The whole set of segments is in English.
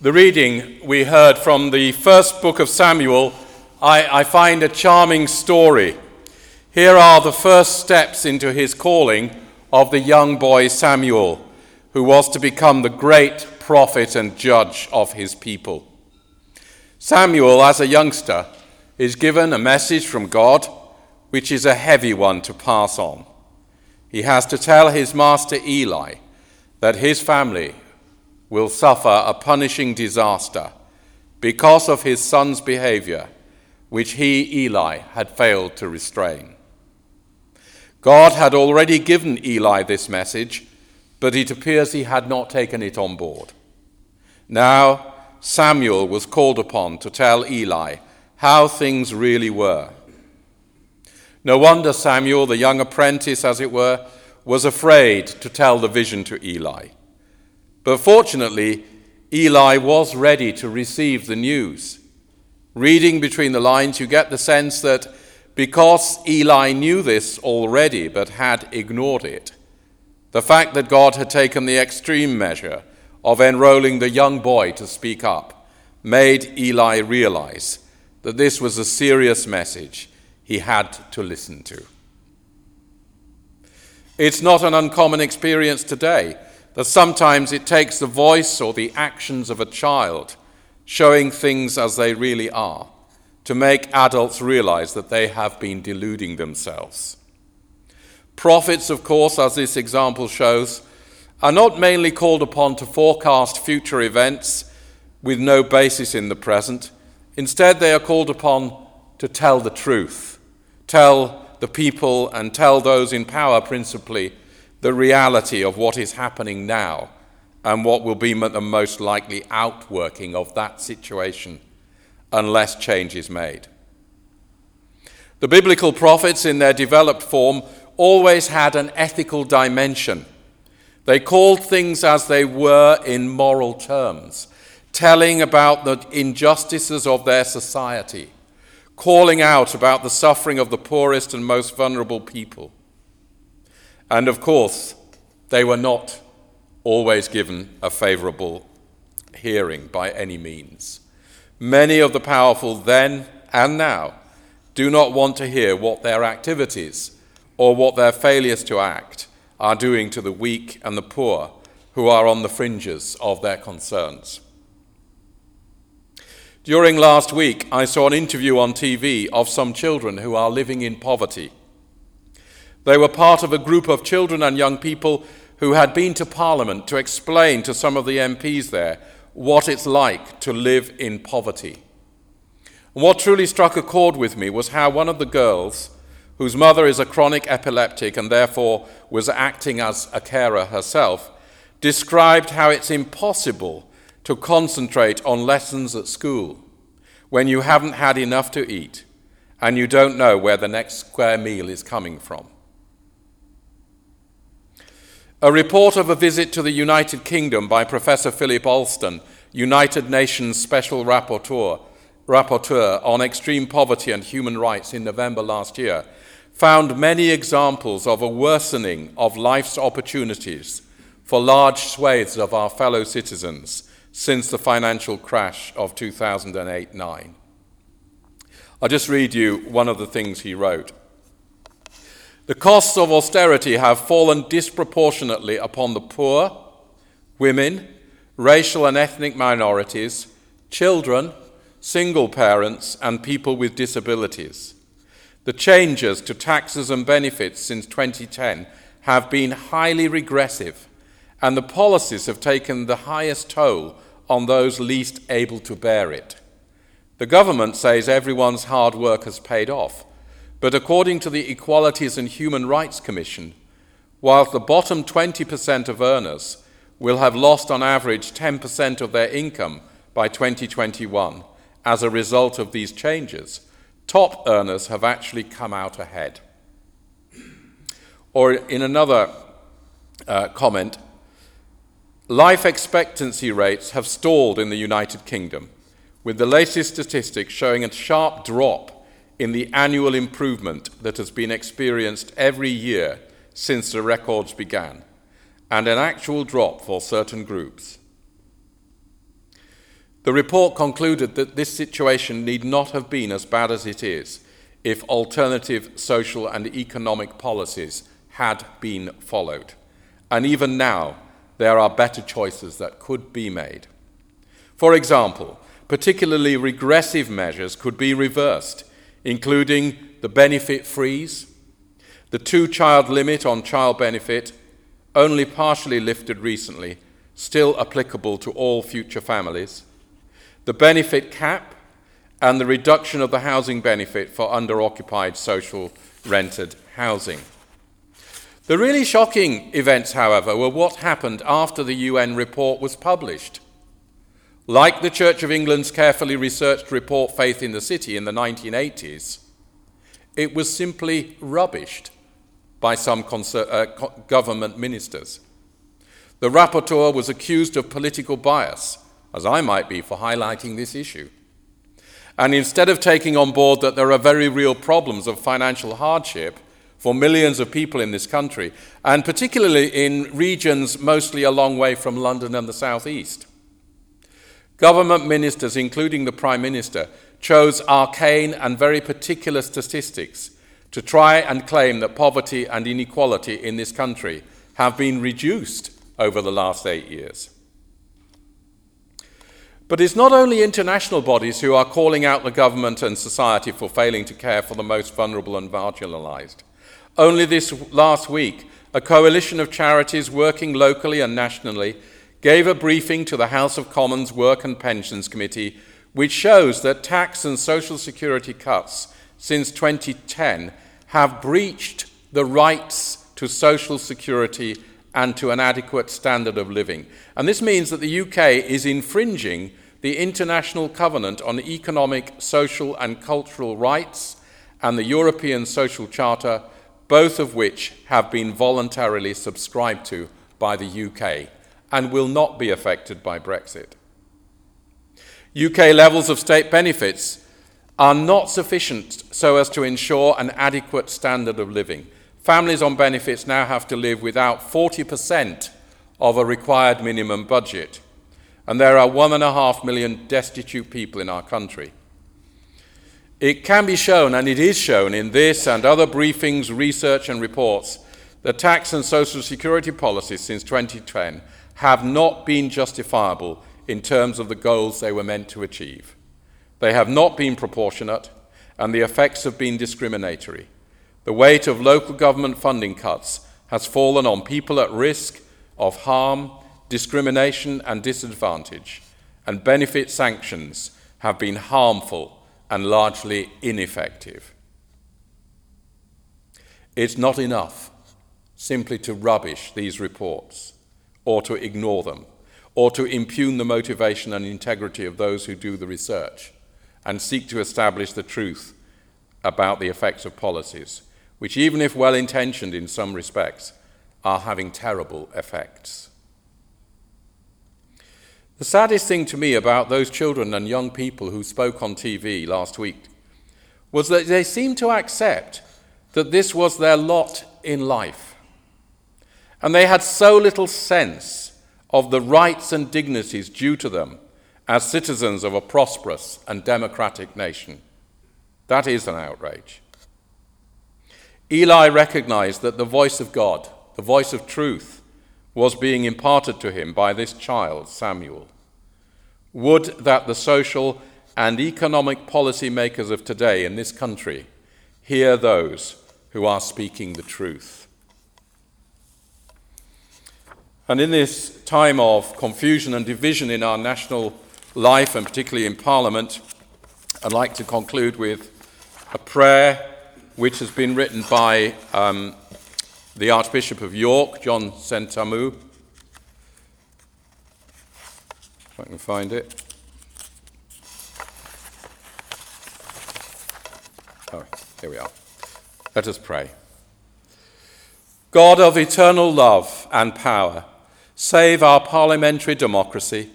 The reading we heard from the first book of Samuel, I, I, find a charming story. Here are the first steps into his calling of the young boy Samuel, who was to become the great prophet and judge of his people. Samuel, as a youngster, is given a message from God, which is a heavy one to pass on. He has to tell his master Eli that his family will suffer a punishing disaster because of his son's behavior, which he, Eli, had failed to restrain. God had already given Eli this message, but it appears he had not taken it on board. Now, Samuel was called upon to tell Eli how things really were. No wonder Samuel, the young apprentice, as it were, was afraid to tell the vision to Eli. But fortunately, Eli was ready to receive the news. Reading between the lines, you get the sense that because Eli knew this already but had ignored it, the fact that God had taken the extreme measure of enrolling the young boy to speak up made Eli realize that this was a serious message he had to listen to. It's not an uncommon experience today that sometimes it takes the voice or the actions of a child showing things as they really are to make adults realize that they have been deluding themselves. Prophets, of course, as this example shows, are not mainly called upon to forecast future events with no basis in the present. Instead, they are called upon to tell the truth, tell the people, and tell those in power principally the reality of what is happening now and what will be the most likely outworking of that situation unless change is made. The biblical prophets, in their developed form, always had an ethical dimension. They called things as they were in moral terms, telling about the injustices of their society, calling out about the suffering of the poorest and most vulnerable people. And of course, they were not always given a favorable hearing by any means. Many of the powerful then and now do not want to hear what their activities or what their failures to act are doing to the weak and the poor who are on the fringes of their concerns. During last week, I saw an interview on TV of some children who are living in poverty. They were part of a group of children and young people who had been to Parliament to explain to some of the MPs there what it's like to live in poverty. And what truly struck a chord with me was how one of the girls, whose mother is a chronic epileptic and therefore was acting as a carer herself, described how it's impossible to concentrate on lessons at school when you haven't had enough to eat and you don't know where the next square meal is coming from. A report of a visit to the United Kingdom by Professor Philip Alston, United Nations Special Rapporteur, Rapporteur on Extreme Poverty and Human Rights in November last year, found many examples of a worsening of life's opportunities for large swathes of our fellow citizens since the financial crash of 2008 9. I'll just read you one of the things he wrote. The costs of austerity have fallen disproportionately upon the poor, women, racial and ethnic minorities, children, single parents, and people with disabilities. The changes to taxes and benefits since 2010 have been highly regressive, and the policies have taken the highest toll on those least able to bear it. The government says everyone's hard work has paid off, but according to the Equalities and Human Rights Commission, while the bottom 20% of earners will have lost on average 10% of their income by 2021 as a result of these changes, top earners have actually come out ahead. Or in another uh, comment, life expectancy rates have stalled in the United Kingdom, with the latest statistics showing a sharp drop in the annual improvement that has been experienced every year since the records began, and an actual drop for certain groups. The report concluded that this situation need not have been as bad as it is if alternative social and economic policies had been followed. And even now, there are better choices that could be made. For example, particularly regressive measures could be reversed, including the benefit freeze, the two child limit on child benefit, only partially lifted recently, still applicable to all future families, the benefit cap, and the reduction of the housing benefit for under-occupied social rented housing. The really shocking events, however, were what happened after the UN report was published. Like the Church of England's carefully researched report Faith in the City in the 1980s, it was simply rubbished by some uh, government ministers. The rapporteur was accused of political bias as I might be for highlighting this issue. And instead of taking on board that there are very real problems of financial hardship for millions of people in this country, and particularly in regions mostly a long way from London and the southeast, government ministers, including the Prime Minister, chose arcane and very particular statistics to try and claim that poverty and inequality in this country have been reduced over the last eight years. But it's not only international bodies who are calling out the government and society for failing to care for the most vulnerable and marginalized. Only this last week, a coalition of charities working locally and nationally gave a briefing to the House of Commons Work and Pensions Committee, which shows that tax and social security cuts since 2010 have breached the rights to social security and to an adequate standard of living. And this means that the UK is infringing the International Covenant on Economic, Social and Cultural Rights and the European Social Charter, both of which have been voluntarily subscribed to by the UK and will not be affected by Brexit. UK levels of state benefits are not sufficient so as to ensure an adequate standard of living. Families on benefits now have to live without 40% of a required minimum budget and there are one and a half million destitute people in our country. It can be shown, and it is shown in this and other briefings, research, and reports, that tax and social security policies since 2010 have not been justifiable in terms of the goals they were meant to achieve. They have not been proportionate, and the effects have been discriminatory. The weight of local government funding cuts has fallen on people at risk of harm discrimination and disadvantage, and benefit sanctions have been harmful and largely ineffective. It's not enough simply to rubbish these reports or to ignore them or to impugn the motivation and integrity of those who do the research and seek to establish the truth about the effects of policies, which, even if well intentioned in some respects, are having terrible effects. The saddest thing to me about those children and young people who spoke on TV last week was that they seemed to accept that this was their lot in life. And they had so little sense of the rights and dignities due to them as citizens of a prosperous and democratic nation. That is an outrage. Eli recognized that the voice of God, the voice of truth, was being imparted to him by this child, Samuel. Would that the social and economic policy makers of today in this country hear those who are speaking the truth. And in this time of confusion and division in our national life, and particularly in Parliament, I'd like to conclude with a prayer which has been written by um, the Archbishop of York, John Sentamu. If I can find it. Oh, here we are. Let us pray. God of eternal love and power, save our parliamentary democracy,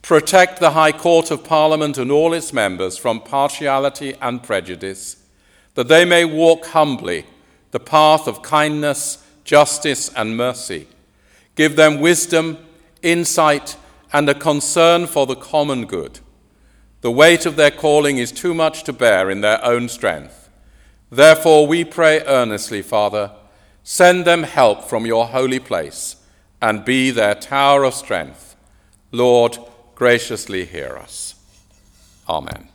protect the High Court of Parliament and all its members from partiality and prejudice, that they may walk humbly the path of kindness, justice, and mercy. Give them wisdom, insight, and a concern for the common good. The weight of their calling is too much to bear in their own strength. Therefore, we pray earnestly, Father, send them help from your holy place and be their tower of strength. Lord, graciously hear us. Amen.